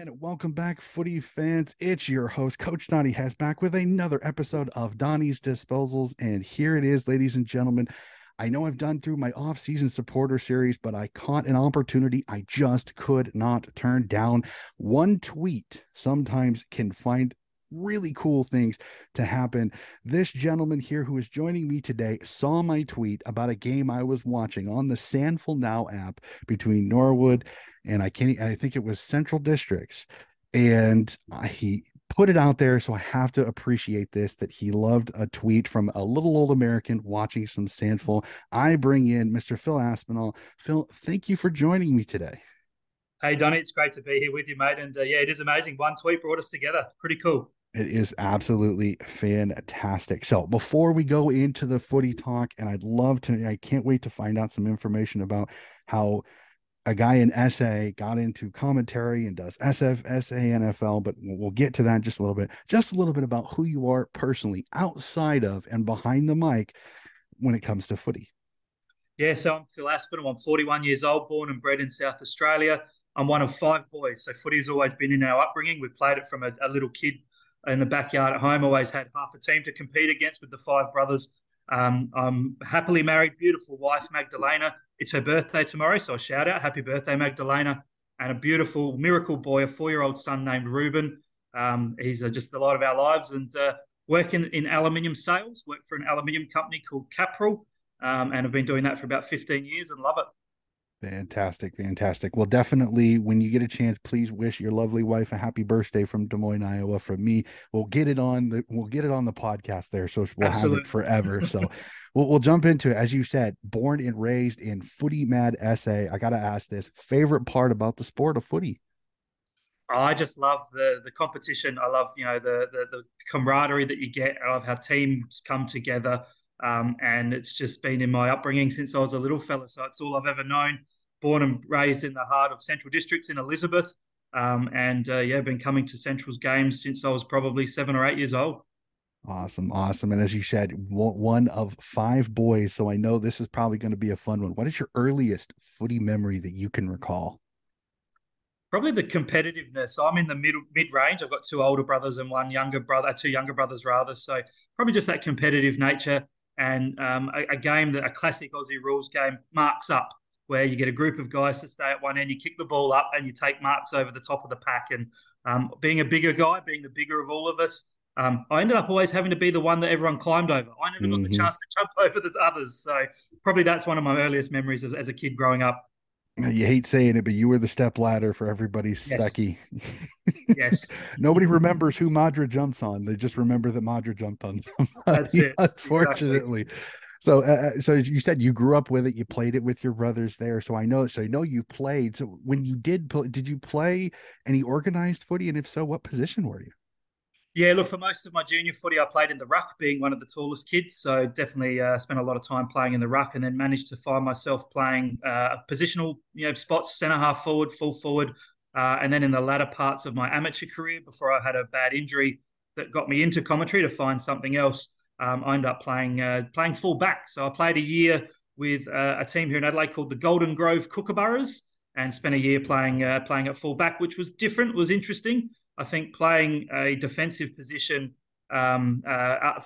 And welcome back, footy fans. It's your host, Coach Donnie Has, back with another episode of Donnie's Disposals. And here it is, ladies and gentlemen. I know I've done through my off-season supporter series, but I caught an opportunity I just could not turn down. One tweet sometimes can find really cool things to happen. This gentleman here who is joining me today saw my tweet about a game I was watching on the SANFL Now app between Norwood and I can't I think it was Central Districts. And he put it out there. So I have to appreciate this that he loved a tweet from a little old American watching some SANFL. I bring in Mr. Phil Aspinall. Phil, thank you for joining me today. Hey, Donny, it's great to be here with you, mate. And uh, yeah, it is amazing. One tweet brought us together. Pretty cool. It is absolutely fantastic. So before we go into the footy talk, and I'd love to, I can't wait to find out some information about how a guy in SA got into commentary and does SF, SA, NFL, but we'll get to that just a little bit. Just a little bit about who you are personally outside of and behind the mic when it comes to footy. Yeah, so I'm Phil Aspinall. I'm 41 years old, born and bred in South Australia. I'm one of five boys, so footy's always been in our upbringing. We played it from a, a little kid in the backyard at home. Always had half a team to compete against with the five brothers. Um, I'm happily married, beautiful wife Magdalena. It's her birthday tomorrow, so a shout out, happy birthday, Magdalena, and a beautiful miracle boy, a four-year-old son named Ruben. Um, he's uh, just the light of our lives, and uh, working in aluminium sales. Work for an aluminium company called Capral, um, and have been doing that for about 15 years, and love it. Fantastic, fantastic. Well, definitely when you get a chance, please wish your lovely wife a happy birthday from Des Moines, Iowa. From me, we'll get it on the we'll get it on the podcast there, so we'll Absolutely. have it forever. So we'll we'll jump into it. As you said, born and raised in Footy Mad SA. I gotta ask this: favorite part about the sport of footy? I just love the the competition. I love you know the the, the camaraderie that you get. I love how teams come together. Um, and it's just been in my upbringing since I was a little fella. So it's all I've ever known. Born and raised in the heart of Central Districts in Elizabeth. Um, and uh, yeah, been coming to Central's games since I was probably seven or eight years old. Awesome, awesome. And as you said, one of five boys. So I know this is probably going to be a fun one. What is your earliest footy memory that you can recall? Probably the competitiveness. I'm in the middle mid range. I've got two older brothers and one younger brother, two younger brothers rather. So probably just that competitive nature and um, a, a, game that a classic Aussie rules game marks up, where you get a group of guys to stay at one end, you kick the ball up, and you take marks over the top of the pack. And um, being a bigger guy, being the bigger of all of us, um, I ended up always having to be the one that everyone climbed over. I never mm-hmm. got the mm-hmm. chance to jump over the others. So probably that's one of my earliest memories as, as a kid growing up. You hate saying it, but you were the step ladder for everybody's yes. yes. Nobody remembers who Madra jumps on. They just remember that Madra jumped on them. That's it. Unfortunately. Exactly. So, uh, uh, so you said you grew up with it. You played it with your brothers there. So I know. So I know you played. So when you did, play, did you play any organized footy? And if so, what position were you? Yeah, look, for most of my junior footy, I played in the ruck, being one of the tallest kids. So definitely uh, spent a lot of time playing in the ruck, and then managed to find myself playing uh, positional, you know, spots, centre half forward, full forward, uh, and then in the latter parts of my amateur career, before I had a bad injury that got me into commentary to find something else, um, I ended up playing uh, playing full back. So I played a year with uh, a team here in Adelaide called the Golden Grove Kookaburras, and spent a year playing uh, playing at full back, which was different, was interesting. I think playing a defensive position um, uh,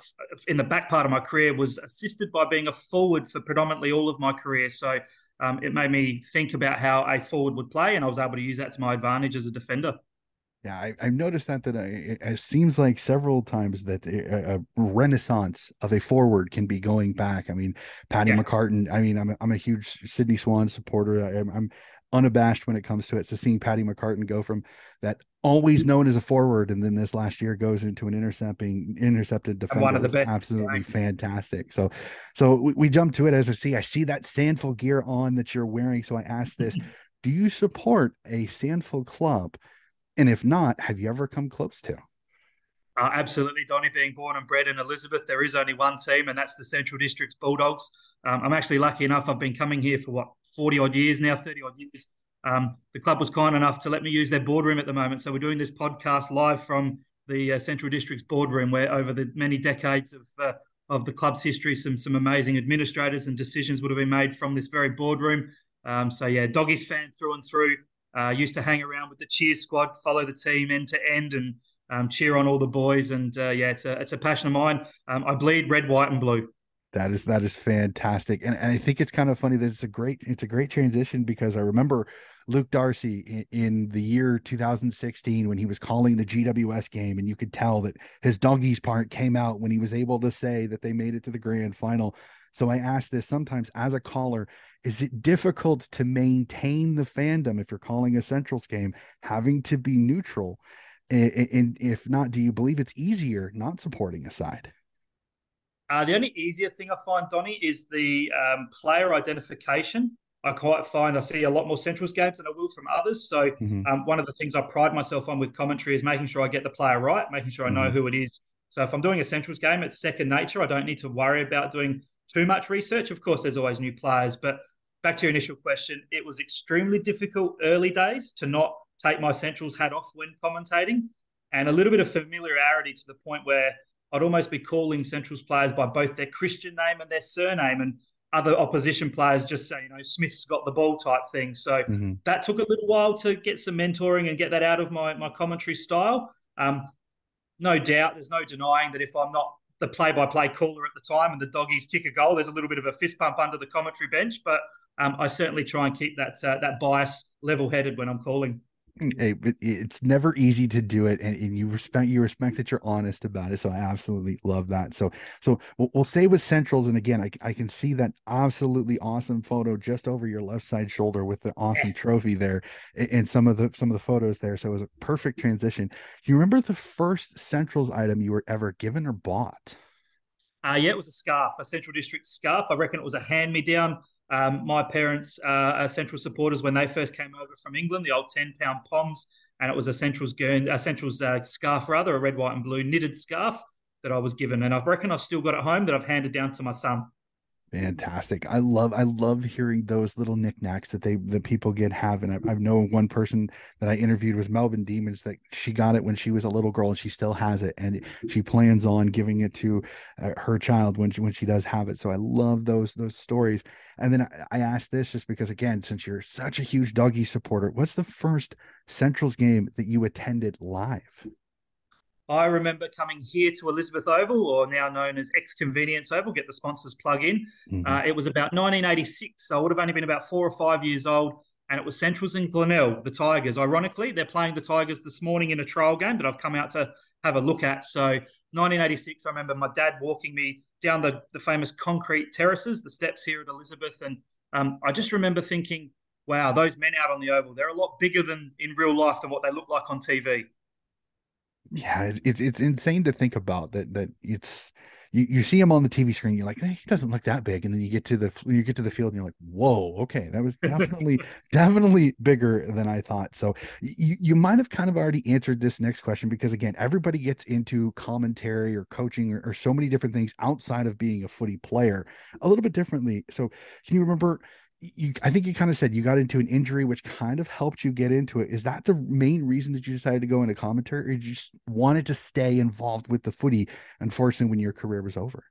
in the back part of my career was assisted by being a forward for predominantly all of my career. So um, it made me think about how a forward would play, and I was able to use that to my advantage as a defender. Yeah, I, have noticed that that I, it seems like several times that a, a, renaissance of a forward can be going back. I mean, Paddy yeah. McCartin. I mean, I'm a, I'm a huge Sydney Swan supporter. I, I'm unabashed when it comes to it. So seeing Paddy McCartin go from that always known as a forward, and then this last year goes into an intercepting intercepted defender. One of the best, absolutely yeah. fantastic. So, so we, we jump to it as I see. I see that SANFL gear on that you're wearing. So I ask this: mm-hmm. Do you support a SANFL club? And if not, have you ever come close to? Uh, absolutely, Donny. Being born and bred in Elizabeth, there is only one team, and that's the Central Districts Bulldogs. Um, I'm actually lucky enough. I've been coming here for what 40 odd years now, 30 odd years. Um, the club was kind enough to let me use their boardroom at the moment. So we're doing this podcast live from the uh, Central District's boardroom, where over the many decades of uh, of the club's history, some some amazing administrators and decisions would have been made from this very boardroom. Um, so yeah, doggies fan through and through. Uh, used to hang around with the cheer squad, follow the team end to end, and um, cheer on all the boys. And uh, yeah, it's a it's a passion of mine. Um, I bleed red, white, and blue. That is that is fantastic, and, and I think it's kind of funny that it's a great it's a great transition because I remember Luke Darcy in, in, the year 2016 when he was calling the GWS game, and you could tell that his doggies part came out when he was able to say that they made it to the grand final. So I ask this sometimes as a caller, is it difficult to maintain the fandom if you're calling a Centrals game, having to be neutral? And, and if not, do you believe it's easier not supporting a side? Uh, the only easier thing I find, Donny, is the um, player identification. I quite find I see a lot more Centrals games than I will from others. So mm-hmm. um, one of the things I pride myself on with commentary is making sure I get the player right, making sure I know mm-hmm. who it is. So if I'm doing a Centrals game, it's second nature. I don't need to worry about doing too much research. Of course, there's always new players, but back to your initial question, it was extremely difficult early days to not take my Centrals hat off when commentating, and a little bit of familiarity to the point where I'd almost be calling Centrals players by both their Christian name and their surname, and other opposition players just say, you know, Smith's got the ball type thing. So mm-hmm. that took a little while to get some mentoring and get that out of my my commentary style. Um, no doubt, there's no denying that if I'm not the play-by-play caller at the time and the doggies kick a goal, there's a little bit of a fist pump under the commentary bench. But um, I certainly try and keep that uh, that bias level-headed when I'm calling. It's never easy to do it and, and, you respect you respect that you're honest about it so i absolutely love that. So so we'll, we'll stay with centrals and again I, I can see that absolutely awesome photo just over your left side shoulder with the awesome trophy there and some of the some of the photos there so it was a perfect transition. You remember the first centrals item you were ever given or bought? Uh, yeah, it was a scarf, a Central District scarf. I reckon it was a hand me down um, my parents uh, are Central supporters when they first came over from England, the old 10 pound Poms, and it was a Central's, Gurn, a Central's uh, scarf, rather, a red, white, and blue knitted scarf that I was given. And I reckon I've still got it home that I've handed down to my son. Fantastic. I love I love hearing those little knickknacks that they the people get have. And I, I know one person that I interviewed was Melvin Demons that she got it when she was a little girl and she still has it and she plans on giving it to uh, her child when she, when she does have it. So I love those those stories. And then I, I asked this just because again, since you're such a huge doggy supporter, what's the first Central's game that you attended live? I remember coming here to Elizabeth Oval, or now known as X Convenience Oval, get the sponsors plug in. Mm-hmm. Uh, it was about 1986, so I would have only been about four or five years old, and it was Centrals and Glenelg, the Tigers. Ironically, they're playing the Tigers this morning in a trial game that I've come out to have a look at. So 1986, I remember my dad walking me down the, the famous concrete terraces, the steps here at Elizabeth, and um, I just remember thinking, wow, those men out on the oval, they're a lot bigger than in real life than what they look like on TV yeah, it's it's insane to think about that that it's you, you see him on the TV screen, you're like, hey, he doesn't look that big, and then you get to the you get to the field, and you're like, whoa, okay, that was definitely definitely bigger than I thought. So you you might have kind of already answered this next question because again, everybody gets into commentary or coaching or, or so many different things outside of being a footy player a little bit differently. So can you remember? You I think you kind of said you got into an injury which kind of helped you get into it. Is that the main reason that you decided to go into commentary or you just wanted to stay involved with the footy, unfortunately, when your career was over?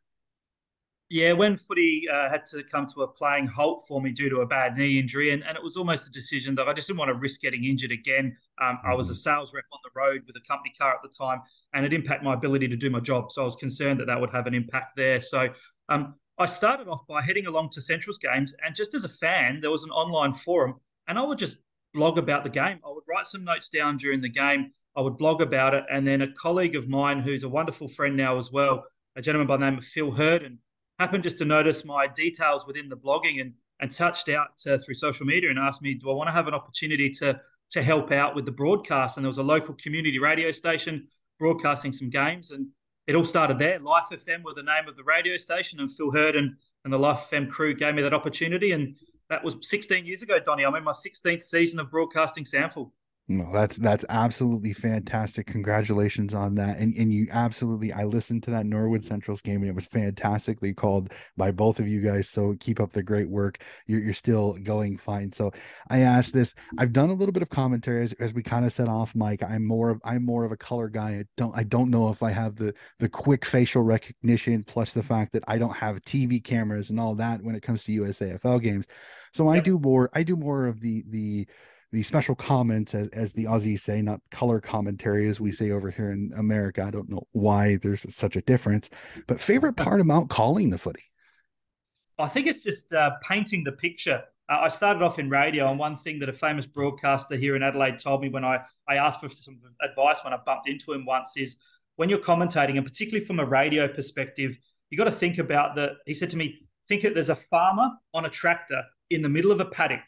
Yeah, when footy uh, had to come to a playing halt for me due to a bad knee injury, and, and it was almost a decision that I just didn't want to risk getting injured again. Um, mm-hmm. I was a mm-hmm. sales rep on the road with a company car at the time, and it impacted my ability to do my job. So I was concerned that that would have an impact there. So um, I started off by heading along to Central's games, and just as a fan, there was an online forum, and I would just blog about the game. I would write some notes down during the game. I would blog about it, and then a colleague of mine, who's a wonderful friend now as well, a gentleman by the name of Phil Hurd, and happened just to notice my details within the blogging and and touched out uh, through social media and asked me, do I want to have an opportunity to to help out with the broadcast? And there was a local community radio station broadcasting some games, and it all started there. Life FM were the name of the radio station, and Phil Hurd and, and the Life FM crew gave me that opportunity. And that was 16 years ago, Donny. I'm in my 16th season of broadcasting SANFL. No, that's that's absolutely fantastic. Congratulations on that. And and you absolutely I listened to that Norwood Central's game and it was fantastically called by both of you guys. So keep up the great work. You're you're still going fine. So I asked this. I've done a little bit of commentary as, as we kind of set off, Mike. I'm more of I'm more of a color guy. I don't I don't know if I have the the quick facial recognition plus the fact that I don't have TV cameras and all that when it comes to USAFL games. So I do more I do more of the the the special comments, as, as the Aussies say, not color commentary, as we say over here in America. I don't know why there's such a difference, but favorite part about calling the footy? I think it's just uh, painting the picture. Uh, I started off in radio, and one thing that a famous broadcaster here in Adelaide told me when I, I asked for some advice when I bumped into him once is when you're commentating, and particularly from a radio perspective, you got to think about the. He said to me, think that there's a farmer on a tractor in the middle of a paddock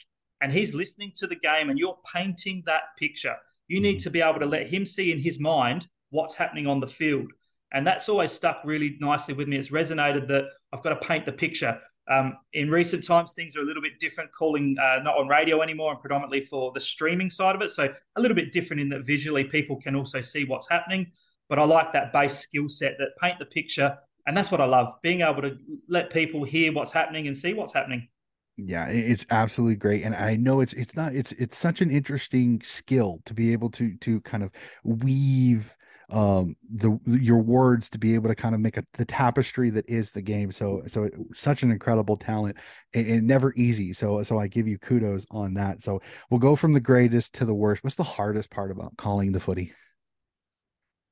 and he's listening to the game and you're painting that picture. You need mm-hmm. to be able to let him see in his mind what's happening on the field. And that's always stuck really nicely with me. It's resonated that I've got to paint the picture. Um, in recent times, things are a little bit different, calling uh, not on radio anymore and predominantly for the streaming side of it. So a little bit different in that visually people can also see what's happening. But I like that base skill set that paint the picture. And that's what I love being able to let people hear what's happening and see what's happening yeah it's absolutely great and i know it's it's not it's it's such an interesting skill to be able to to kind of weave um the your words to be able to kind of make a the tapestry that is the game so so it, such an incredible talent and, and, never easy so so i give you kudos on that so we'll go from the greatest to the worst. What's the hardest part about calling the footy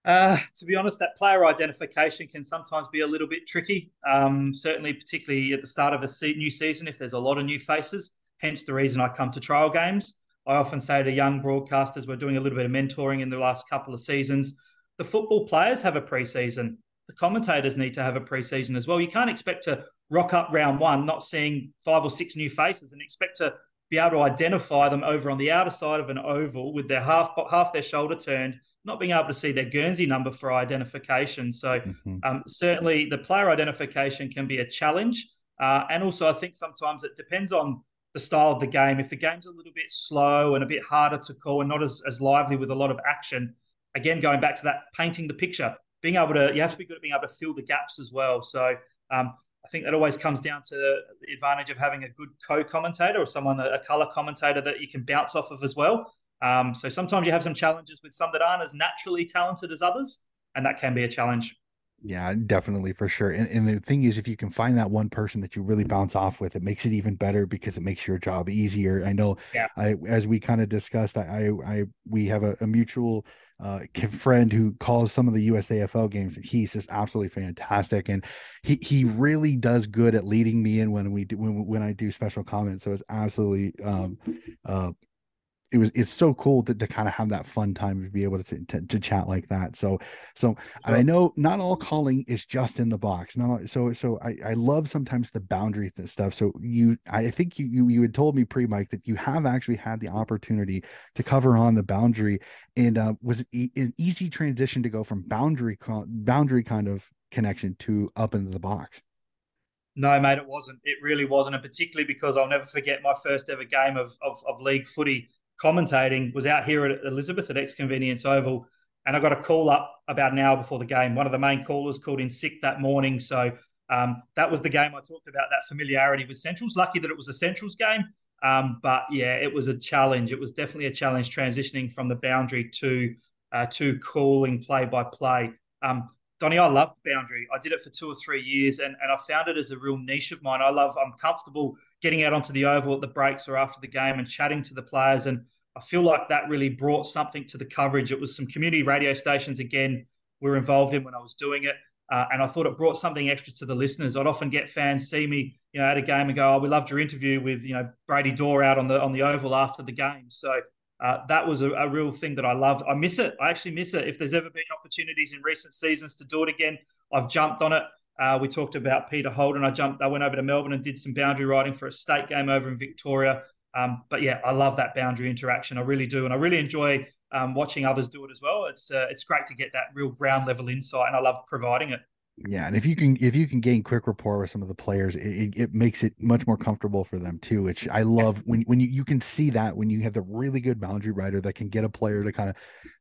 uh, to be honest, that player identification can sometimes be a little bit tricky. Um, certainly, particularly at the start of a new season, if there's a lot of new faces. Hence the reason I come to trial games. I often say to young broadcasters, we're doing a little bit of mentoring in the last couple of seasons. The football players have a preseason. The commentators need to have a preseason as well. You can't expect to rock up round one not seeing five or six new faces and expect to be able to identify them over on the outer side of an oval with their half half their shoulder turned not being able to see their Guernsey number for identification. So mm-hmm. um, certainly the player identification can be a challenge. Uh, and also, I think sometimes it depends on the style of the game. If the game's a little bit slow and a bit harder to call and not as, as lively with a lot of action, again, going back to that painting the picture, being able to, you have to be good at being able to fill the gaps as well. So um, I think that always comes down to the advantage of having a good co-commentator or someone, a, a color commentator that you can bounce off of as well. Um, so sometimes you have some challenges with some that aren't as naturally talented as others, and that can be a challenge. Yeah, definitely for sure. And, and the thing is, if you can find that one person that you really bounce off with, it makes it even better because it makes your job easier. I know, yeah. I as we kind of discussed, I, I, I we have a, a mutual uh, friend who calls some of the USAFL games. He's just absolutely fantastic, and he he really does good at leading me in when we do when when I do special comments. So it's absolutely um, uh, it was it's so cool to, to kind of have that fun time to be able to, to, to chat like that. So so sure. i know not all calling is just in the box. Not so so i i love sometimes the boundary stuff. So you i think you you, you had told me pre mike that you have actually had the opportunity to cover on the boundary. And uh, was it an easy transition to go from boundary boundary kind of connection to up into the box? No, mate, it wasn't. It really wasn't, and particularly because I'll never forget my first ever game of, of, of league footy commentating, was out here at Elizabeth at X Convenience Oval, and I got a call up about an hour before the game. One of the main callers called in sick that morning, so um, that was the game I talked about. That familiarity with Centrals. Lucky that it was a Centrals game, um, but yeah, it was a challenge. It was definitely a challenge transitioning from the boundary to uh, to calling play by play. Um, Donny, I love boundary. I did it for two or three years, and, and I found it as a real niche of mine. I love. I'm comfortable getting out onto the oval at the breaks or after the game and chatting to the players. And I feel like that really brought something to the coverage. It was some community radio stations again we were involved in when I was doing it. Uh, and I thought it brought something extra to the listeners. I'd often get fans see me, you know, at a game and go, "Oh, we loved your interview with, you know, Brady Dawe out on the on the oval after the game." So uh, that was a, a, real thing that I loved. I miss it. I actually miss it. If there's ever been opportunities in recent seasons to do it again, I've jumped on it. Uh, we talked about Peter Holden. I jumped. I went over to Melbourne and did some boundary riding for a state game over in Victoria. Um, but yeah, I love that boundary interaction. I really do, and I really enjoy um, watching others do it as well. It's uh, it's great to get that real ground level insight, and I love providing it. Yeah, and if you can if you can gain quick rapport with some of the players, it, it makes it much more comfortable for them too. Which I love when when you you can see that when you have the really good boundary rider that can get a player to kind of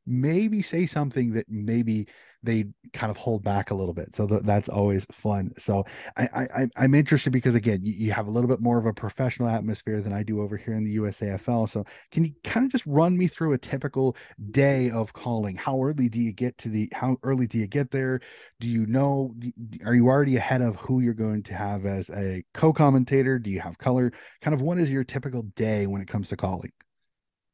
maybe say something that maybe they kind of hold back a little bit. So th- that's always fun. So I, I I'm interested because again, you, you, have a little bit more of a professional atmosphere than I do over here in the USAFL. So can you kind of just run me through a typical day of calling? How early do you get to the? How early do you get there? Do you know? Are you already ahead of who you're going to have as a co-commentator? Do you have color? Kind of what is your typical day when it comes to calling?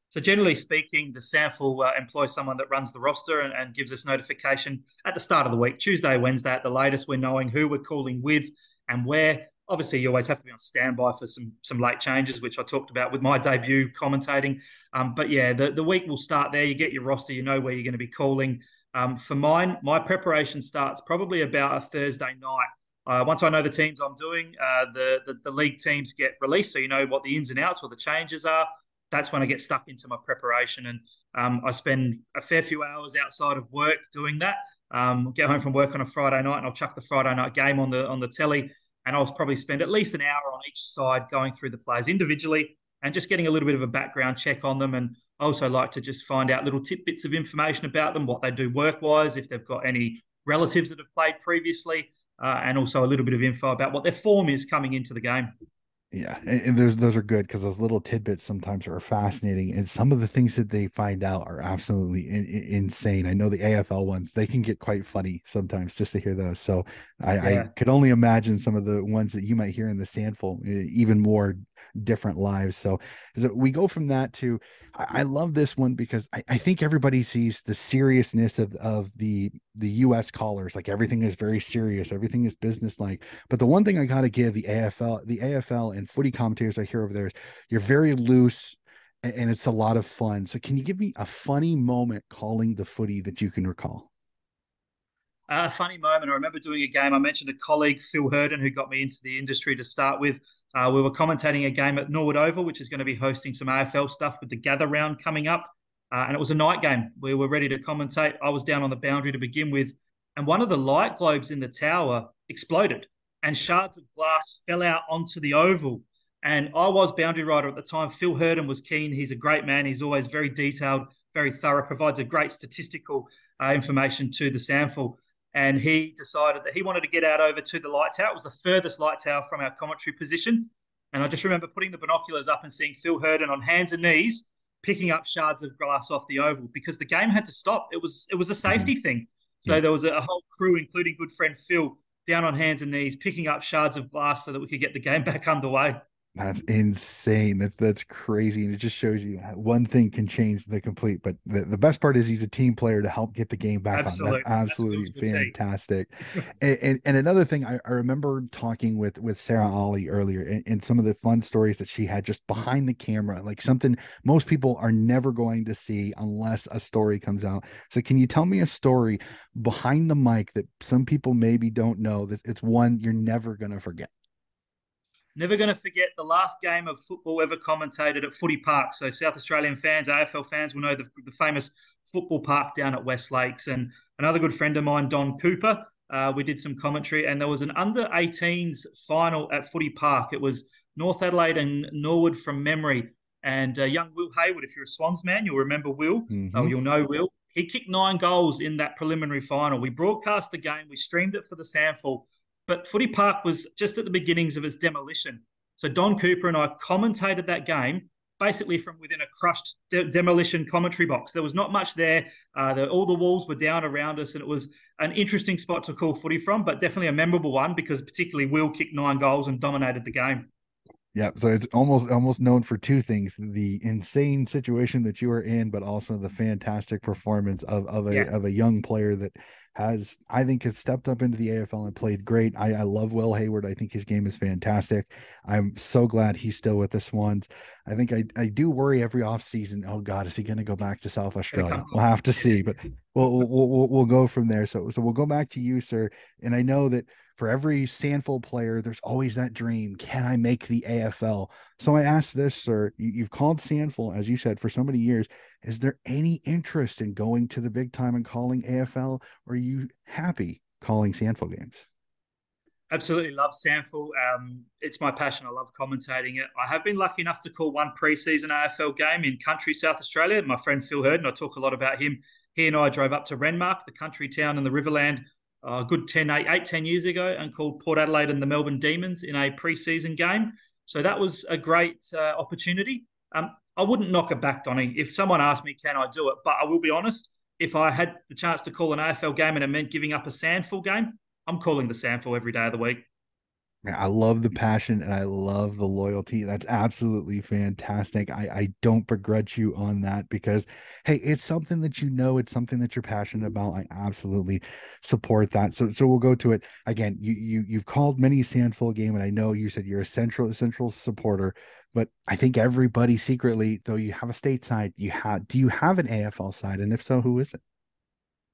So generally speaking, the SANFL uh, employs someone that runs the roster and, and, gives us notification at the start of the week, Tuesday, Wednesday at the latest. We're knowing who we're calling with and where. Obviously, you always have to be on standby for some some late changes, which I talked about with my debut commentating. Um, but yeah, the, the week will start there. You get your roster, you know where you're going to be calling. Um, for mine, my preparation starts probably about a Thursday night. Uh, once I know the teams I'm doing, uh, the, the, the league teams get released, so you know what the ins and outs or the changes are. That's when I get stuck into my preparation, and um, I spend a fair few hours outside of work doing that. Um, get home from work on a Friday night, and I'll chuck the Friday night game on the on the telly, and I'll probably spend at least an hour on each side going through the players individually and just getting a little bit of a background check on them. And I also like to just find out little tidbits of information about them, what they do work wise, if they've got any relatives that have played previously uh, and also a little bit of info about what their form is coming into the game. Yeah, and, those those are good because those little tidbits sometimes are fascinating, and some of the things that they find out are absolutely in, in, insane. I know the AFL ones; they can get quite funny sometimes just to hear those. So I, yeah. I could only imagine some of the ones that you might hear in the SANFL even more different lives. So, so we go from that to I, I love this one because I, I, think everybody sees the seriousness of of the the US callers. Like everything is very serious, everything is business like. But the one thing I gotta give the AFL, the AFL and footy commentators I hear over there is you're very loose and, and it's a lot of fun. So can you give me a funny moment calling the footy that you can recall? A funny moment. I remember doing a game. I mentioned a colleague, Phil Herden, who got me into the industry to start with. Uh, we were commentating a game at Norwood Oval, which is going to be hosting some AFL stuff with the gather round coming up. Uh, and it was a night game. We were ready to commentate. I was down on the boundary to begin with. And one of the light globes in the tower exploded and shards of glass fell out onto the oval. And I was boundary rider at the time. Phil Herden was keen. He's a great man. He's always very detailed, very thorough, provides a great statistical uh, information to the SANFL and he decided that he wanted to get out over to the light tower. It was the furthest light tower from our commentary position. And I just remember putting the binoculars up and seeing Phil Herden on hands and knees picking up shards of glass off the oval because the game had to stop. It was it was a safety mm-hmm. thing. So yeah. there was a, a whole crew, including good friend Phil, down on hands and knees picking up shards of glass so that we could get the game back underway. That's insane. That's that's crazy, and it just shows you one thing can change the complete. But the, the best part is he's a team player to help get the game back absolutely. on. That's absolutely That's fantastic. and, and, and another thing, I, I remember talking with with Sarah Ollie earlier, and, and some of the fun stories that she had just behind the camera, like something most people are never going to see unless a story comes out. So, can you tell me a story behind the mic that some people maybe don't know that it's one you're never going to forget? Never going to forget the last game of football ever commentated at Footy Park. So South Australian fans, AFL fans will know the, the famous football park down at West Lakes. And another good friend of mine, Don Cooper, uh, we did some commentary, and there was an under 18s final at Footy Park. It was North Adelaide and Norwood from memory. And uh, young Will Hayward, if you're a Swans man, you'll remember Will. Mm-hmm. Oh, you'll know Will. He kicked nine goals in that preliminary final. We broadcast the game. We streamed it for the SANFL. But Footy Park was just at the beginnings of its demolition. So Don Cooper and I commentated that game basically from within a crushed de- demolition commentary box. There was not much there. Uh, the, all the walls were down around us, and it was an interesting spot to call footy from, but definitely a memorable one because particularly Will kicked nine goals and dominated the game. Yeah, so it's almost almost known for two things: the insane situation that you were in, but also the fantastic performance of of a yeah. of a young player that has I think has stepped up into the AFL and played great. I, I love Will Hayward. I think his game is fantastic. I'm so glad he's still with the Swans. I think I, I do worry every offseason. Oh God, is he going to go back to South Australia? We'll have to see, but we'll, we'll we'll we'll go from there. So so we'll go back to you, sir. And I know that for every SANFL player, there's always that dream. Can I make the AFL? So I asked this, sir. You've called SANFL, as you said, for so many years. Is there any interest in going to the big time and calling AFL, or are you happy calling SANFL games? Absolutely love SANFL. Um, it's my passion. I love commentating it. I have been lucky enough to call one preseason AFL game in country South Australia. My friend Phil Herden, I talk a lot about him. He and I drove up to Renmark, the country town in the Riverland, a good 10, 8, 8, 10 years ago and called Port Adelaide and the Melbourne Demons in a preseason game. So that was a great uh, opportunity. Um, I wouldn't knock it back, Donny. If someone asked me, can I do it? But I will be honest, if I had the chance to call an AFL game and it meant giving up a SANFL game, I'm calling the SANFL every day of the week. I love the passion and I love the loyalty. That's absolutely fantastic. I, I don't begrudge you on that because, hey, it's something that you know, it's something that you're passionate about. I absolutely support that. So, so we'll go to it again. You, you, you've called many SANFL game, and I know you said you're a central, central supporter, but I think everybody secretly, though you have a state side, you have. Do you have an AFL side, and if so, who is it?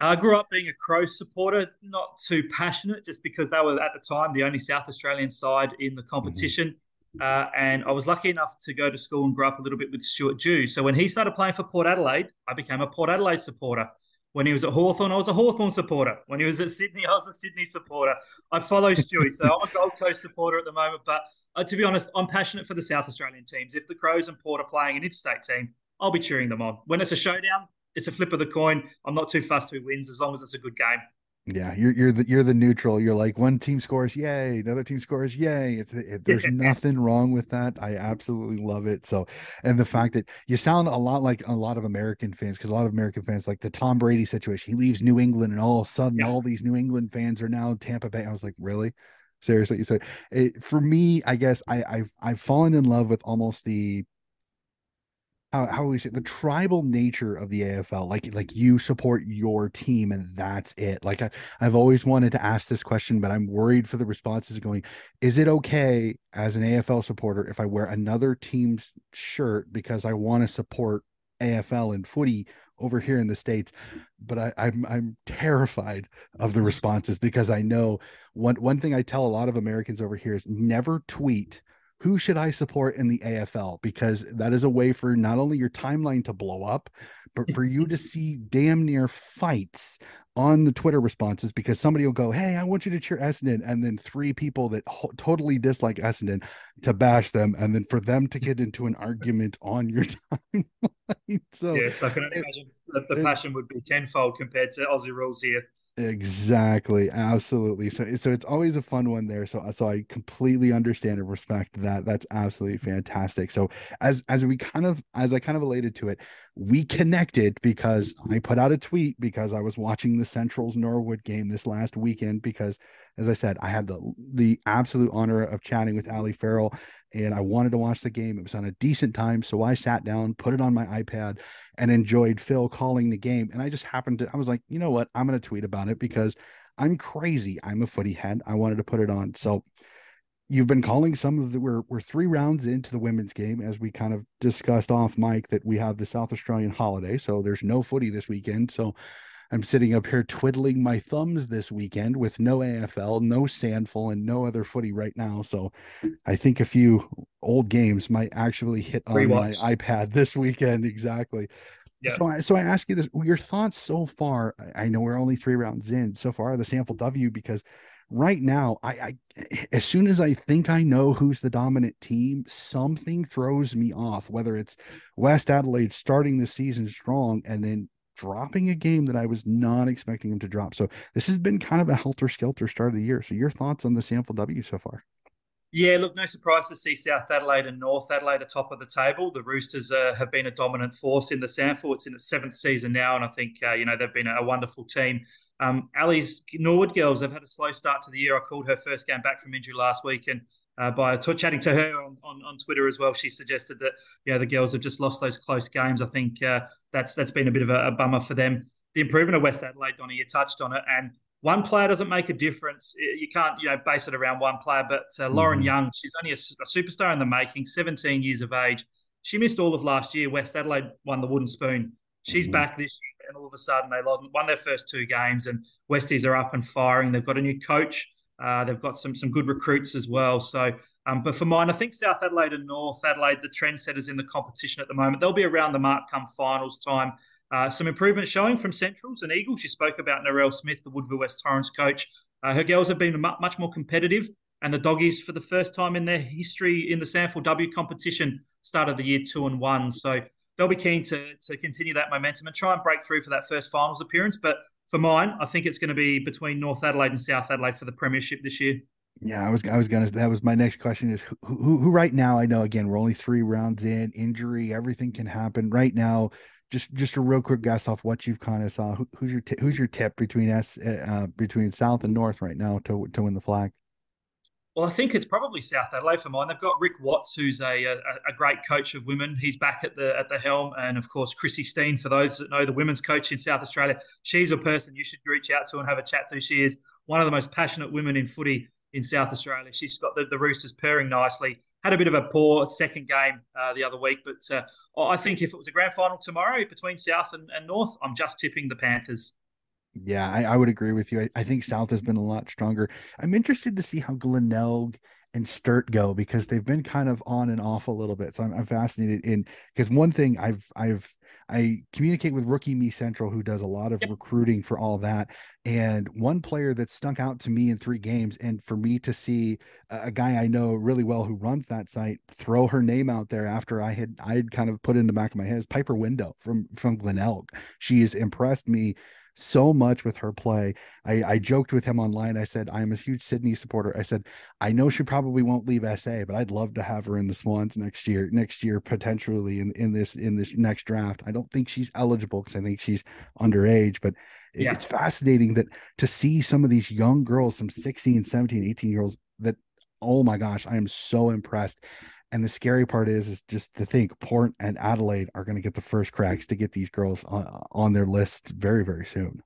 I grew up being a Crows supporter, not too passionate, just because they were at the time the only South Australian side in the competition. Mm-hmm. Uh, and I was lucky enough to go to school and grow up a little bit with Stuart Dew. So when he started playing for Port Adelaide, I became a Port Adelaide supporter. When he was at Hawthorn, I was a Hawthorn supporter. When he was at Sydney, I was a Sydney supporter. I follow Stewie. so I'm a Gold Coast supporter at the moment. But uh, to be honest, I'm passionate for the South Australian teams. If the Crows and Port are playing an interstate team, I'll be cheering them on. When it's a showdown, it's a flip of the coin. I'm not too fussed who wins as long as it's a good game. Yeah, you're you're the you're the neutral. You're like one team scores, yay! Another team scores, yay! It, it, there's nothing wrong with that. I absolutely love it. So, and the fact that you sound a lot like a lot of American fans, because a lot of American fans like the Tom Brady situation. He leaves New England, and all of a sudden, yeah. all these New England fans are now Tampa Bay. I was like, really? Seriously? So, it, for me, I guess I I've I've fallen in love with almost the how how we say the tribal nature of the AFL. Like like you support your team and that's it. Like I, I've always wanted to ask this question, but I'm worried for the responses going, is it okay as an AFL supporter if I wear another team's shirt because I want to support AFL and footy over here in the States? But I, I'm I'm terrified of the responses because I know one one thing I tell a lot of Americans over here is never tweet who should I support in the AFL? Because that is a way for not only your timeline to blow up, but for you to see damn near fights on the Twitter responses because somebody will go, Hey, I want you to cheer Essendon. And then three people that ho- totally dislike Essendon to bash them. And then for them to get into an argument on your timeline. so, yeah, so I can imagine that the passion would be tenfold compared to Aussie rules here. Exactly, absolutely. So, so it's always a fun one there. So, so I completely understand and respect that. That's absolutely fantastic. So, as as we kind of as I kind of related to it, we connected because I put out a tweet because I was watching the Central's Norwood game this last weekend. Because, as I said, I had the the absolute honor of chatting with Ali Farrell and I wanted to watch the game. It was on a decent time. So I sat down, put it on my iPad, and enjoyed Phil calling the game. And I just happened to, I was like, you know what? I'm going to tweet about it because I'm crazy. I'm a footy head. I wanted to put it on. So you've been calling some of the, we're, we're three rounds into the women's game, as we kind of discussed off mic, that we have the South Australian holiday. So there's no footy this weekend. So I'm sitting up here twiddling my thumbs this weekend with no AFL, no SANFL, and no other footy right now. So I think a few old games might actually hit on my iPad this weekend. Exactly. Yeah. So I so I ask you this: your thoughts so far? I know we're only three rounds in so far the SANFL W because right now I, I as soon as I think I know who's the dominant team, something throws me off. Whether it's West Adelaide starting the season strong and then dropping a game that I was not expecting him to drop. So this has been kind of a helter skelter start of the year. So your thoughts on the SANFL W so far? Yeah, look, no surprise to see South Adelaide and North Adelaide atop of the table. The Roosters uh, have been a dominant force in the SANFL. It's in its seventh season now, and I think uh, you know they've been a wonderful team. Um, Ali's Norwood girls have had a slow start to the year. I called her first game back from injury last week, and uh, by t- chatting to her on, on, on, Twitter as well. She suggested that yeah, the girls have just lost those close games. I think uh, that's that's been a bit of a, a, bummer for them. The improvement of West Adelaide, Donny, you touched on it, and one player doesn't make a difference. You can't you know base it around one player. But uh, Lauren mm-hmm. Young, she's only a, a, superstar in the making, 17 years of age. She missed all of last year. West Adelaide won the wooden spoon. She's mm-hmm. back this year, and all of a sudden they won their first two games, and Westies are up and firing. They've got a new coach. Uh, they've got some some good recruits as well. So, um, but for mine, I think South Adelaide and North Adelaide, the trendsetters in the competition at the moment, they'll be around the mark come finals time. Uh, some improvement showing from Centrals and Eagles. You spoke about Narelle Smith, the Woodville West Torrens coach. Uh, her girls have been much more competitive, and the doggies, for the first time in their history in the SANFL W competition, started the year two and one. So they'll be keen to to continue that momentum and try and break through for that first finals appearance. But for mine, I think it's going to be between North Adelaide and South Adelaide for the premiership this year. Yeah, I was I was gonna that was my next question is who, who, who right now I know again we're only three rounds in injury everything can happen. Right now just just a real quick guess off what you've kind of saw. Who, who's your t- who's your tip between s uh, between south and north right now to to win the flag Well, I think it's probably South Adelaide for mine. They've got Rick Watts, who's a, a, a, great coach of women. He's back at the at the helm, and of course Chrissy Steen. For those that know the women's coach in South Australia, she's a person you should reach out to and have a chat to. She is one of the most passionate women in footy in South Australia. She's got the, the Roosters purring nicely. Had a bit of a poor second game uh, the other week, but uh, I think if it was a grand final tomorrow between South and, and North, I'm just tipping the Panthers. Yeah, I, I would agree with you. I, I, think South has been a lot stronger. I'm interested to see how Glenelg and Sturt go because they've been kind of on and off a little bit. So I'm, I'm fascinated in because one thing I've I've I communicate with Rookie Me Central, who does a lot of yep. recruiting for all that. And one player that stuck out to me in three games, and for me to see a guy I know really well who runs that site throw her name out there after I had I had kind of put in the back of my head is Piper Window from from Glenelg. She has impressed me so much with her play. I, I joked with him online. I said, I'm a huge Sydney supporter. I said, I know she probably won't leave SA, but I'd love to have her in the Swans next year, next year, potentially in, in this, in this next draft. I don't think she's eligible because I think she's underage, but yeah. it's fascinating that to see some of these young girls, some 16, 17, 18 year olds that, oh my gosh, I am so impressed. And the scary part is, is just to think Port and Adelaide are going to get the first cracks to get these girls on, on their list very, very soon.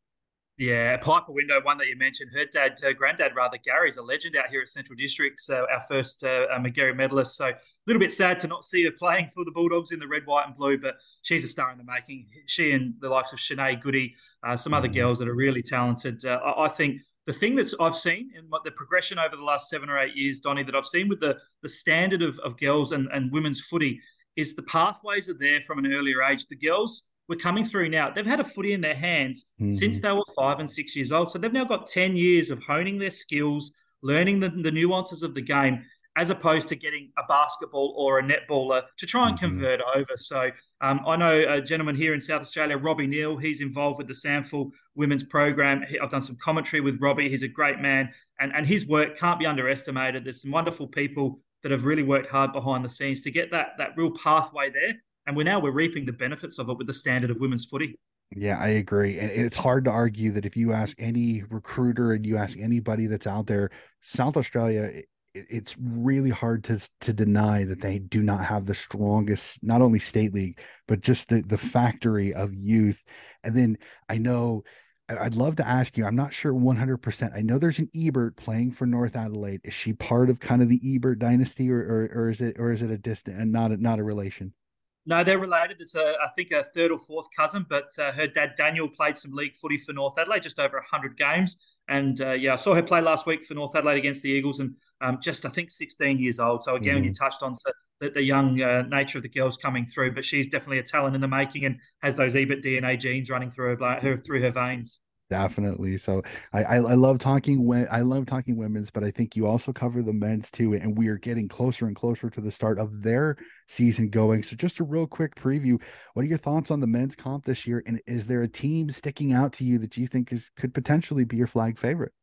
Yeah, Piper Window, one that you mentioned, her dad, her granddad, rather, Gary's a legend out here at Central District, so our first uh, Magarey medalist. So a little bit sad to not see her playing for the Bulldogs in the red, white, and blue, but she's a star in the making. She and the likes of Shanae Goody, uh, some other mm-hmm. girls that are really talented. Uh, I, I think the thing that I've seen in the progression over the last seven or eight years, Donny, that I've seen with the the standard of, of girls and, and women's footy is the pathways are there from an earlier age. The girls were coming through now. They've had a footy in their hands mm-hmm. since they were five and six years old. So they've now got 10 years of honing their skills, learning the, the nuances of the game as opposed to getting a basketball or a netballer to try and mm-hmm. convert over. So um, I know a gentleman here in South Australia, Robbie Neal. He's involved with the SANFL women's program. I've done some commentary with Robbie. He's a great man, and and his work can't be underestimated. There's some wonderful people that have really worked hard behind the scenes to get that that real pathway there. And we're now we're reaping the benefits of it with the standard of women's footy. Yeah, I agree. And it's hard to argue that if you ask any recruiter and you ask anybody that's out there, South Australia it's really hard to to deny that they do not have the strongest not only state league but just the the factory of youth. And then i know i'd love to ask you i'm not sure 100% i know there's an ebert playing for north adelaide. Is she part of kind of the ebert dynasty or or, or is it or is it a distant and not a, not a relation no, they're related. It's a, I think a third or fourth cousin, but uh, her dad Daniel played some league footy for North Adelaide, just over hundred games. And uh, yeah, I saw her play last week for North Adelaide against the Eagles, and um, just I think 16 years old. So again, mm-hmm. you touched on the, the young uh, nature of the girls coming through, but she's definitely a talent in the making and has those Ebert DNA genes running through her, her through her veins. Definitely. So I, I, I love talking when I love talking women's, but I think you also cover the men's too, and we are getting closer and closer to the start of their season going. So just a real quick preview. What are your thoughts on the men's comp this year? And is there a team sticking out to you that you think is could potentially be your flag favorite?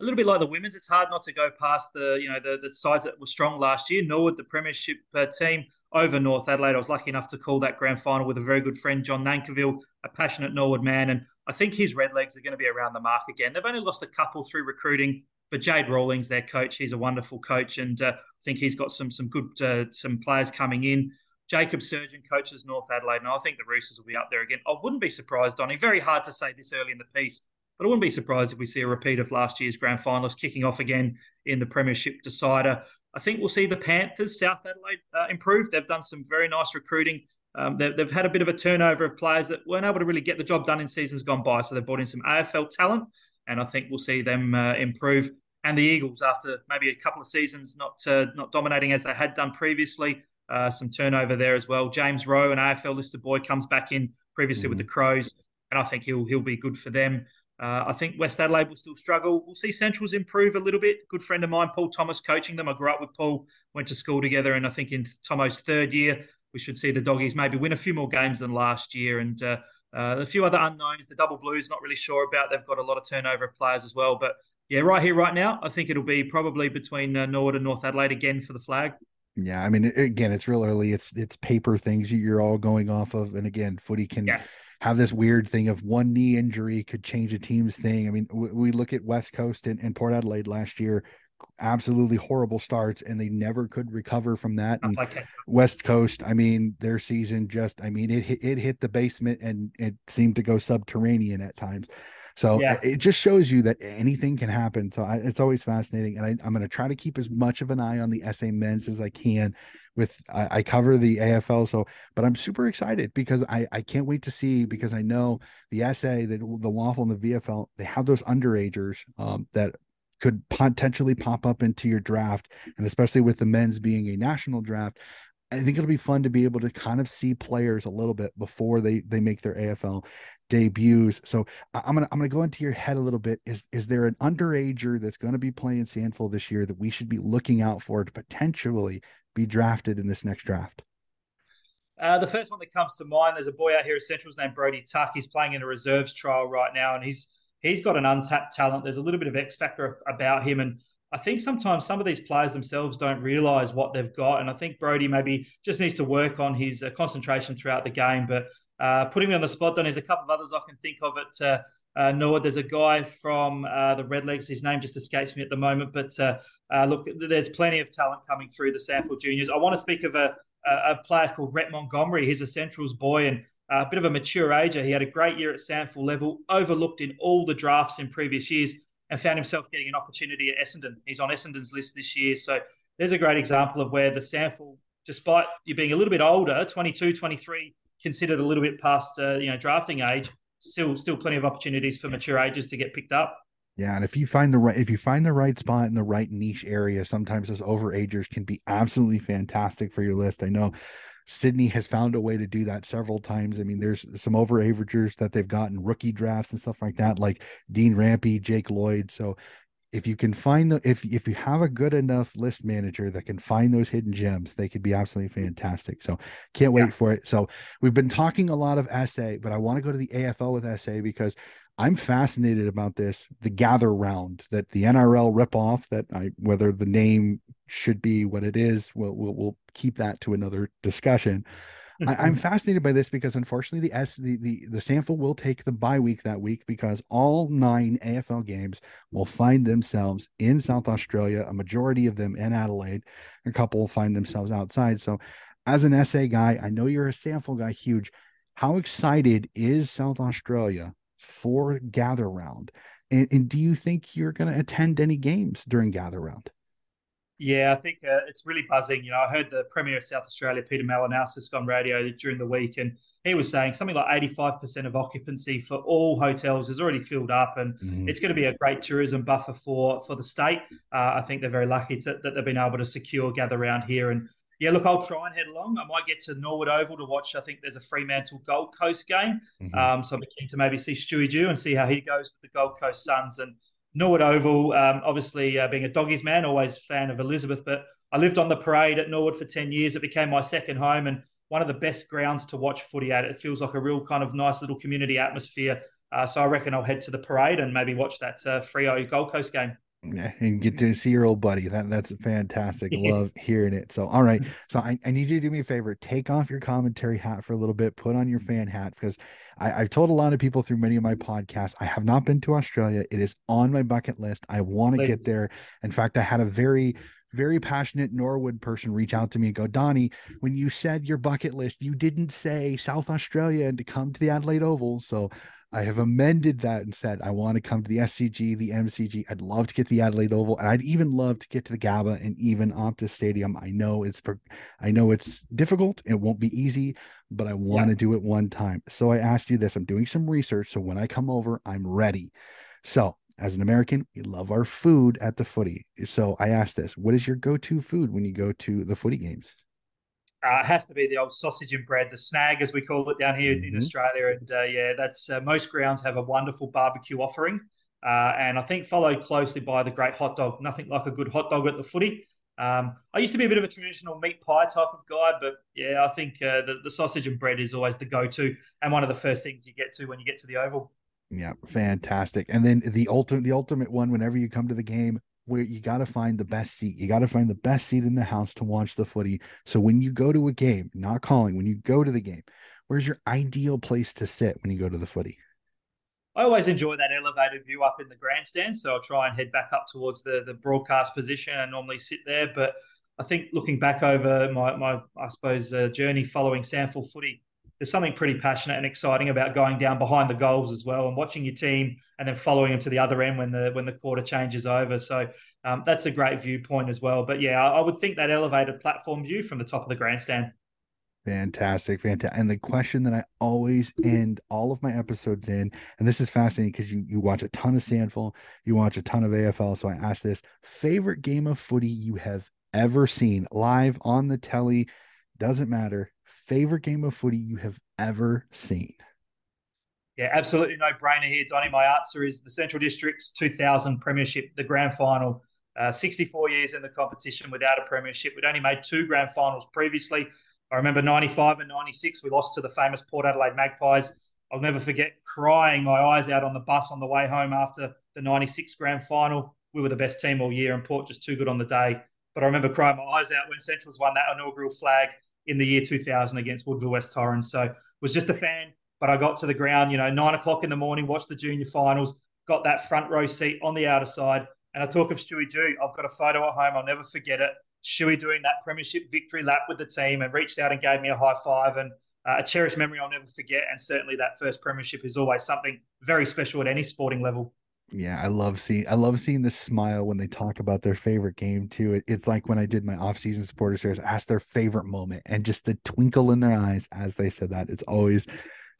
a little bit like the women's, it's hard not to go past the you know the, the sides that were strong last year. Norwood, the premiership uh, team over North Adelaide. I was lucky enough to call that grand final with a very good friend, John Nankivell, a passionate Norwood man, and I think his red legs are going to be around the mark again. They've only lost a couple through recruiting, but Jade Rawlings, their coach, he's a wonderful coach, and uh, I think he's got some some good uh, some players coming in. Jacob Surjan coaches North Adelaide, and I think the Roosters will be up there again. I wouldn't be surprised, Donny. Very hard to say this early in the piece, but I wouldn't be surprised if we see a repeat of last year's grand finalists kicking off again in the Premiership decider. I think we'll see the Panthers, South Adelaide, uh, improve. They've done some very nice recruiting. Um, they've, they've, had a bit of a turnover of players that weren't able to really get the job done in seasons gone by. So they've brought in some AFL talent, and I think we'll see them uh, improve. And the Eagles, after maybe a couple of seasons not uh, not dominating as they had done previously, uh, some turnover there as well. James Rowe, an AFL listed boy, comes back in previously mm-hmm. with the Crows, and I think he'll he'll be good for them. Uh, I think West Adelaide will still struggle. We'll see Centrals improve a little bit. Good friend of mine, Paul Thomas, coaching them. I grew up with Paul, went to school together, and I think in Tomo's third year, we should see the doggies maybe win a few more games than last year. And uh, uh, a few other unknowns. The double blues, not really sure about. They've got a lot of turnover of players as well. But yeah, right here, right now, I think it'll be probably between uh, Norwood and North Adelaide again for the flag. Yeah, I mean, again, it's real early. It's it's paper things you're all going off of, and again, footy can. Yeah have this weird thing of one knee injury could change a team's thing. I mean, we, we look at West Coast and, and Port Adelaide last year. Absolutely horrible starts and they never could recover from that. And West Coast, I mean, their season just, I mean, it hit, it hit the basement and it seemed to go subterranean at times. So yeah. it just shows you that anything can happen. So I, it's always fascinating, and I, am going to try to keep as much of an eye on the SA men's as I can. With I, I, cover the AFL, so but I'm super excited because I I can't wait to see because I know the SA, the the WAFL and the VFL, they have those underagers um, that could potentially pop up into your draft, and especially with the men's being a national draft, I think it'll be fun to be able to kind of see players a little bit before they they make their AFL debuts. So I'm gonna I'm gonna go into your head a little bit. Is is there an underager that's going to be playing SANFL this year that we should be looking out for to potentially be drafted in this next draft? Uh, the first one that comes to mind, there's a boy out here at Central's named Brody Tuck. He's playing in a reserves trial right now, and he's he's got an untapped talent. There's a little bit of X factor about him, and I think sometimes some of these players themselves don't realise what they've got, and I think Brody maybe just needs to work on his uh, concentration throughout the game. But uh, putting me on the spot, then there's a couple of others I can think of at uh, uh, Noah. There's a guy from uh, the Redlegs. His name just escapes me at the moment, but uh, uh, look, there's plenty of talent coming through the SANFL Juniors. I want to speak of a, a, player called Rhett Montgomery. He's a Central's boy and a bit of a mature ager. He had a great year at SANFL level, overlooked in all the drafts in previous years, and found himself getting an opportunity at Essendon. He's on Essendon's list this year. So there's a great example of where the SANFL, despite you being a little bit older, 22, 23, considered a little bit past uh, you know drafting age, still still plenty of opportunities for mature ages to get picked up. Yeah, and if you find the right if you find the right spot in the right niche area, sometimes those overagers can be absolutely fantastic for your list. I know Sydney has found a way to do that several times. I mean, there's some overagers that they've gotten rookie drafts and stuff like that, like Dane Rampe, Jake Lloyd. So if you can find the if if you have a good enough list manager that can find those hidden gems, they could be absolutely fantastic. So can't wait yeah. for it. So we've been talking a lot of SA, but I want to go to the AFL with SA because I'm fascinated about this, the gather round that the NRL rip off that I whether the name should be what it is, we'll we'll, we'll keep that to another discussion. I, am fascinated by this because unfortunately the S the, the the SANFL will take the bye week that week because all nine AFL games will find themselves in South Australia, a majority of them in Adelaide, a couple will find themselves outside. So as an SA guy, I know you're a SANFL guy, huge. How excited is South Australia for gather round? And, and do you think you're going to attend any games during gather round? Yeah, I think uh, it's really buzzing. You know, I heard the Premier of South Australia, Peter Malinauskas, on radio during the week, and he was saying something like 85% of occupancy for all hotels is already filled up, and mm-hmm. it's going to be a great tourism buffer for for the state. Uh, I think they're very lucky to, that they've been able to secure gather around here. And yeah, look, I'll try and head along. I might get to Norwood Oval to watch. I think there's a Fremantle Gold Coast game, mm-hmm. um, so I'm keen to maybe see Stewie Dew and see how he goes with the Gold Coast Suns and Norwood Oval, um, obviously uh, being a doggies man, always fan of Elizabeth, but I lived on the parade at Norwood for 10 years. It became my second home and one of the best grounds to watch footy at. It feels like a real kind of nice little community atmosphere. Uh, so I reckon I'll head to the parade and maybe watch that uh, Freo Gold Coast game. Yeah, and get to see your old buddy. That that's fantastic. Love hearing it. So, all right. So I, I need you to do me a favor. Take off your commentary hat for a little bit. Put on your mm-hmm. fan hat because I, have told a lot of people through many of my podcasts. I have not been to Australia. It is on my bucket list. I want to get there. In fact, I had a very very passionate Norwood person reach out to me and go, Donnie, when you said your bucket list, you didn't say South Australia and to come to the Adelaide Oval. So I have amended that and said I want to come to the SCG, the MCG. I'd love to get the Adelaide Oval, and I'd even love to get to the Gabba and even Optus Stadium. I know it's I know it's difficult. It won't be easy, but I want yeah. to do it one time. So I asked you this. I'm doing some research, so when I come over, I'm ready. So as an American, we love our food at the footy. So I asked this: What is your go-to food when you go to the footy games? Uh, it has to be the old sausage and bread, the snag as we call it down here mm-hmm. in Australia. And uh, yeah, that's uh, most grounds have a wonderful barbecue offering, uh, and I think followed closely by the great hot dog. Nothing like a good hot dog at the footy. Um, I used to be a bit of a traditional meat pie type of guy, but yeah, I think uh, the, the sausage and bread is always the go-to and one of the first things you get to when you get to the oval. Yeah, fantastic. And then the ultimate, the ultimate one, whenever you come to the game, where you got to find the best seat. You got to find the best seat in the house to watch the footy. So when you go to a game, not calling, when you go to the game, where's your ideal place to sit when you go to the footy? I always enjoy that elevated view up in the grandstand, so I'll try and head back up towards the the broadcast position and normally sit there. But I think looking back over my my I suppose uh, journey following SANFL footy, there's something pretty passionate and exciting about going down behind the goals as well and watching your team and then following them to the other end when the when the quarter changes over. So um, that's a great viewpoint as well. But yeah, I, I would think that elevated platform view from the top of the grandstand. Fantastic, fantastic. And the question that I always end all of my episodes in, and this is fascinating because you you watch a ton of SANFL, you watch a ton of AFL. So I ask this: favorite game of footy you have ever seen live on the telly? Doesn't matter. Favorite game of footy you have ever seen? Yeah, absolutely no brainer here. Donny, my answer is the Central District's 2000 Premiership, the grand final. Uh, 64 years in the competition without a premiership. We'd only made two grand finals previously. I remember 95 and 96, we lost to the famous Port Adelaide Magpies. I'll never forget crying my eyes out on the bus on the way home after the 96 grand final. We were the best team all year and Port just too good on the day. But I remember crying my eyes out when Centrals won that inaugural flag in the year 2000 against Woodville West Torrens. So was just a fan, but I got to the ground, you know, nine o'clock in the morning, watched the junior finals, got that front row seat on the outer side. And I talk of Stewie Dew. I've got a photo at home. I'll never forget it. Stewie doing that premiership victory lap with the team and reached out and gave me a high five and uh, a cherished memory I'll never forget. And certainly that first premiership is always something very special at any sporting level. Yeah, I love seeing I love seeing the smile when they talk about their favorite game too. It, it's like when I did my off-season supporter series, ask their favorite moment and just the twinkle in their eyes as they said that. It's always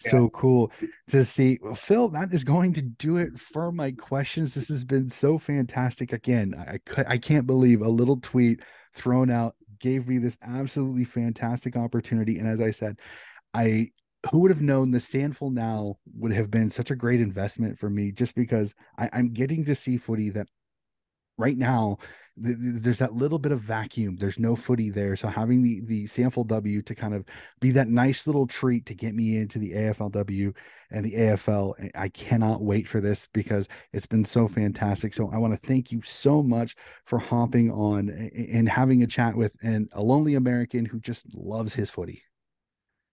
yeah. so cool to see. Phil, that is going to do it for my questions. This has been so fantastic. Again, I I can't believe a little tweet thrown out gave me this absolutely fantastic opportunity. And as I said, I who would have known the SANFL now would have been such a great investment for me just because I, I'm getting to see footy that right now there's that little bit of vacuum. There's no footy there. So having the the SANFL W to kind of be that nice little treat to get me into the AFLW and the AFL, eh, I cannot wait for this because it's been so fantastic. So I want to thank you so much for hopping on eh, and having a chat with and a lonely American who just loves his footy.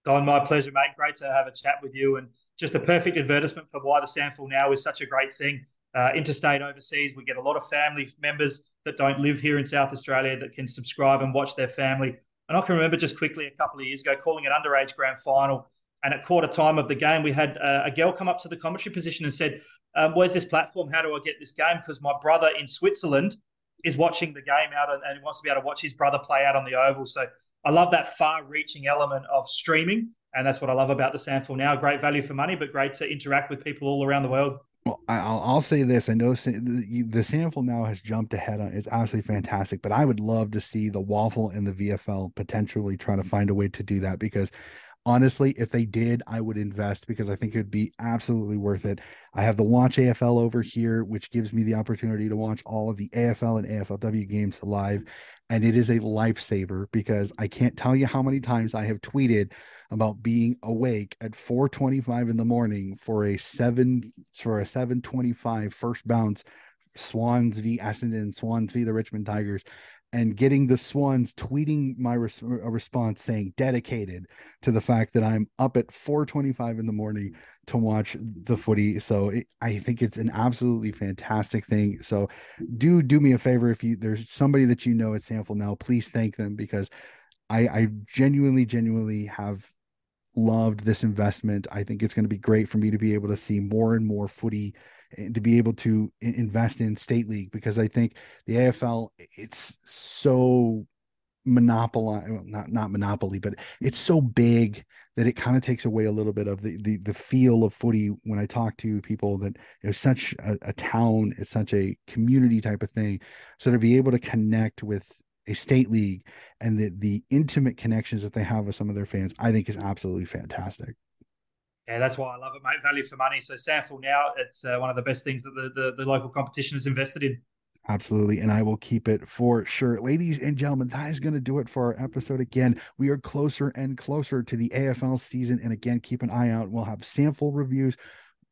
Don, my pleasure, mate. Great to have a chat with you and just a perfect advertisement for why the SANFL now is such a great thing uh, interstate overseas. We get a lot of family members that don't live here in South Australia that can subscribe and watch their family. And I can remember just quickly a couple of years ago calling an underage grand final. And at quarter time of the game, we had uh, a girl come up to the commentary position and said, um, Where's this platform? How do I get this game? Because my brother in Switzerland is watching the game out and, and wants to be able to watch his brother play out on the oval. So I love that far reaching element of streaming. And that's what I love about the SANFL now. Great value for money, but great to interact with people all around the world. Well, I'll, I'll say this. I know the, the SANFL now has jumped ahead on it's absolutely fantastic, but I would love to see the WAFL and the VFL potentially try to find a way to do that because honestly, if they did, I would invest because I think it would be absolutely worth it. I have the Watch AFL over here, which gives me the opportunity to watch all of the AFL and AFLW games live. And it is a lifesaver because I can't tell you how many times I have tweeted about being awake at 4:25 in the morning for a 7 for a 7:25 first bounce Swans v Essendon, Swans v the Richmond Tigers and getting the Swans tweeting my res- response saying dedicated to the fact that I'm up at 4:25 in the morning to watch the footy. So it, I think it's an absolutely fantastic thing. So do do me a favor if you there's somebody that you know at SANFL now, please thank them because I I genuinely genuinely have loved this investment. I think it's going to be great for me to be able to see more and more footy to be able to invest in state league because I think the AFL it's so monopoly not not monopoly but it's so big that it kind of takes away a little bit of the, the the feel of footy when I talk to people that it's such a, a town it's such a community type of thing so to be able to connect with a state league and the the intimate connections that they have with some of their fans, I think is absolutely fantastic. Yeah, that's why I love it, mate. Value for money. So SANFL now, it's uh, one of the best things that the, the, the local competition has invested in. Absolutely. And I will keep it for sure. Ladies and gentlemen, that is going to do it for our episode. Again, we are closer and closer to the AFL season. And again, keep an eye out. We'll have SANFL reviews,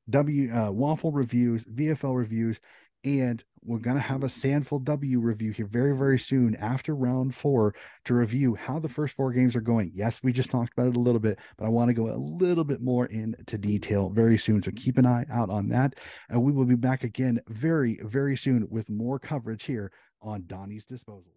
W uh, WAFL reviews, VFL reviews, And we're going to have a SANFL W review here very, very soon after round four to review how the first four games are going. Yes, we just talked about it a little bit, but I want to go a little bit more into detail very soon. So keep an eye out on that. And we will be back again very, very soon with more coverage here on Donnie's Disposal.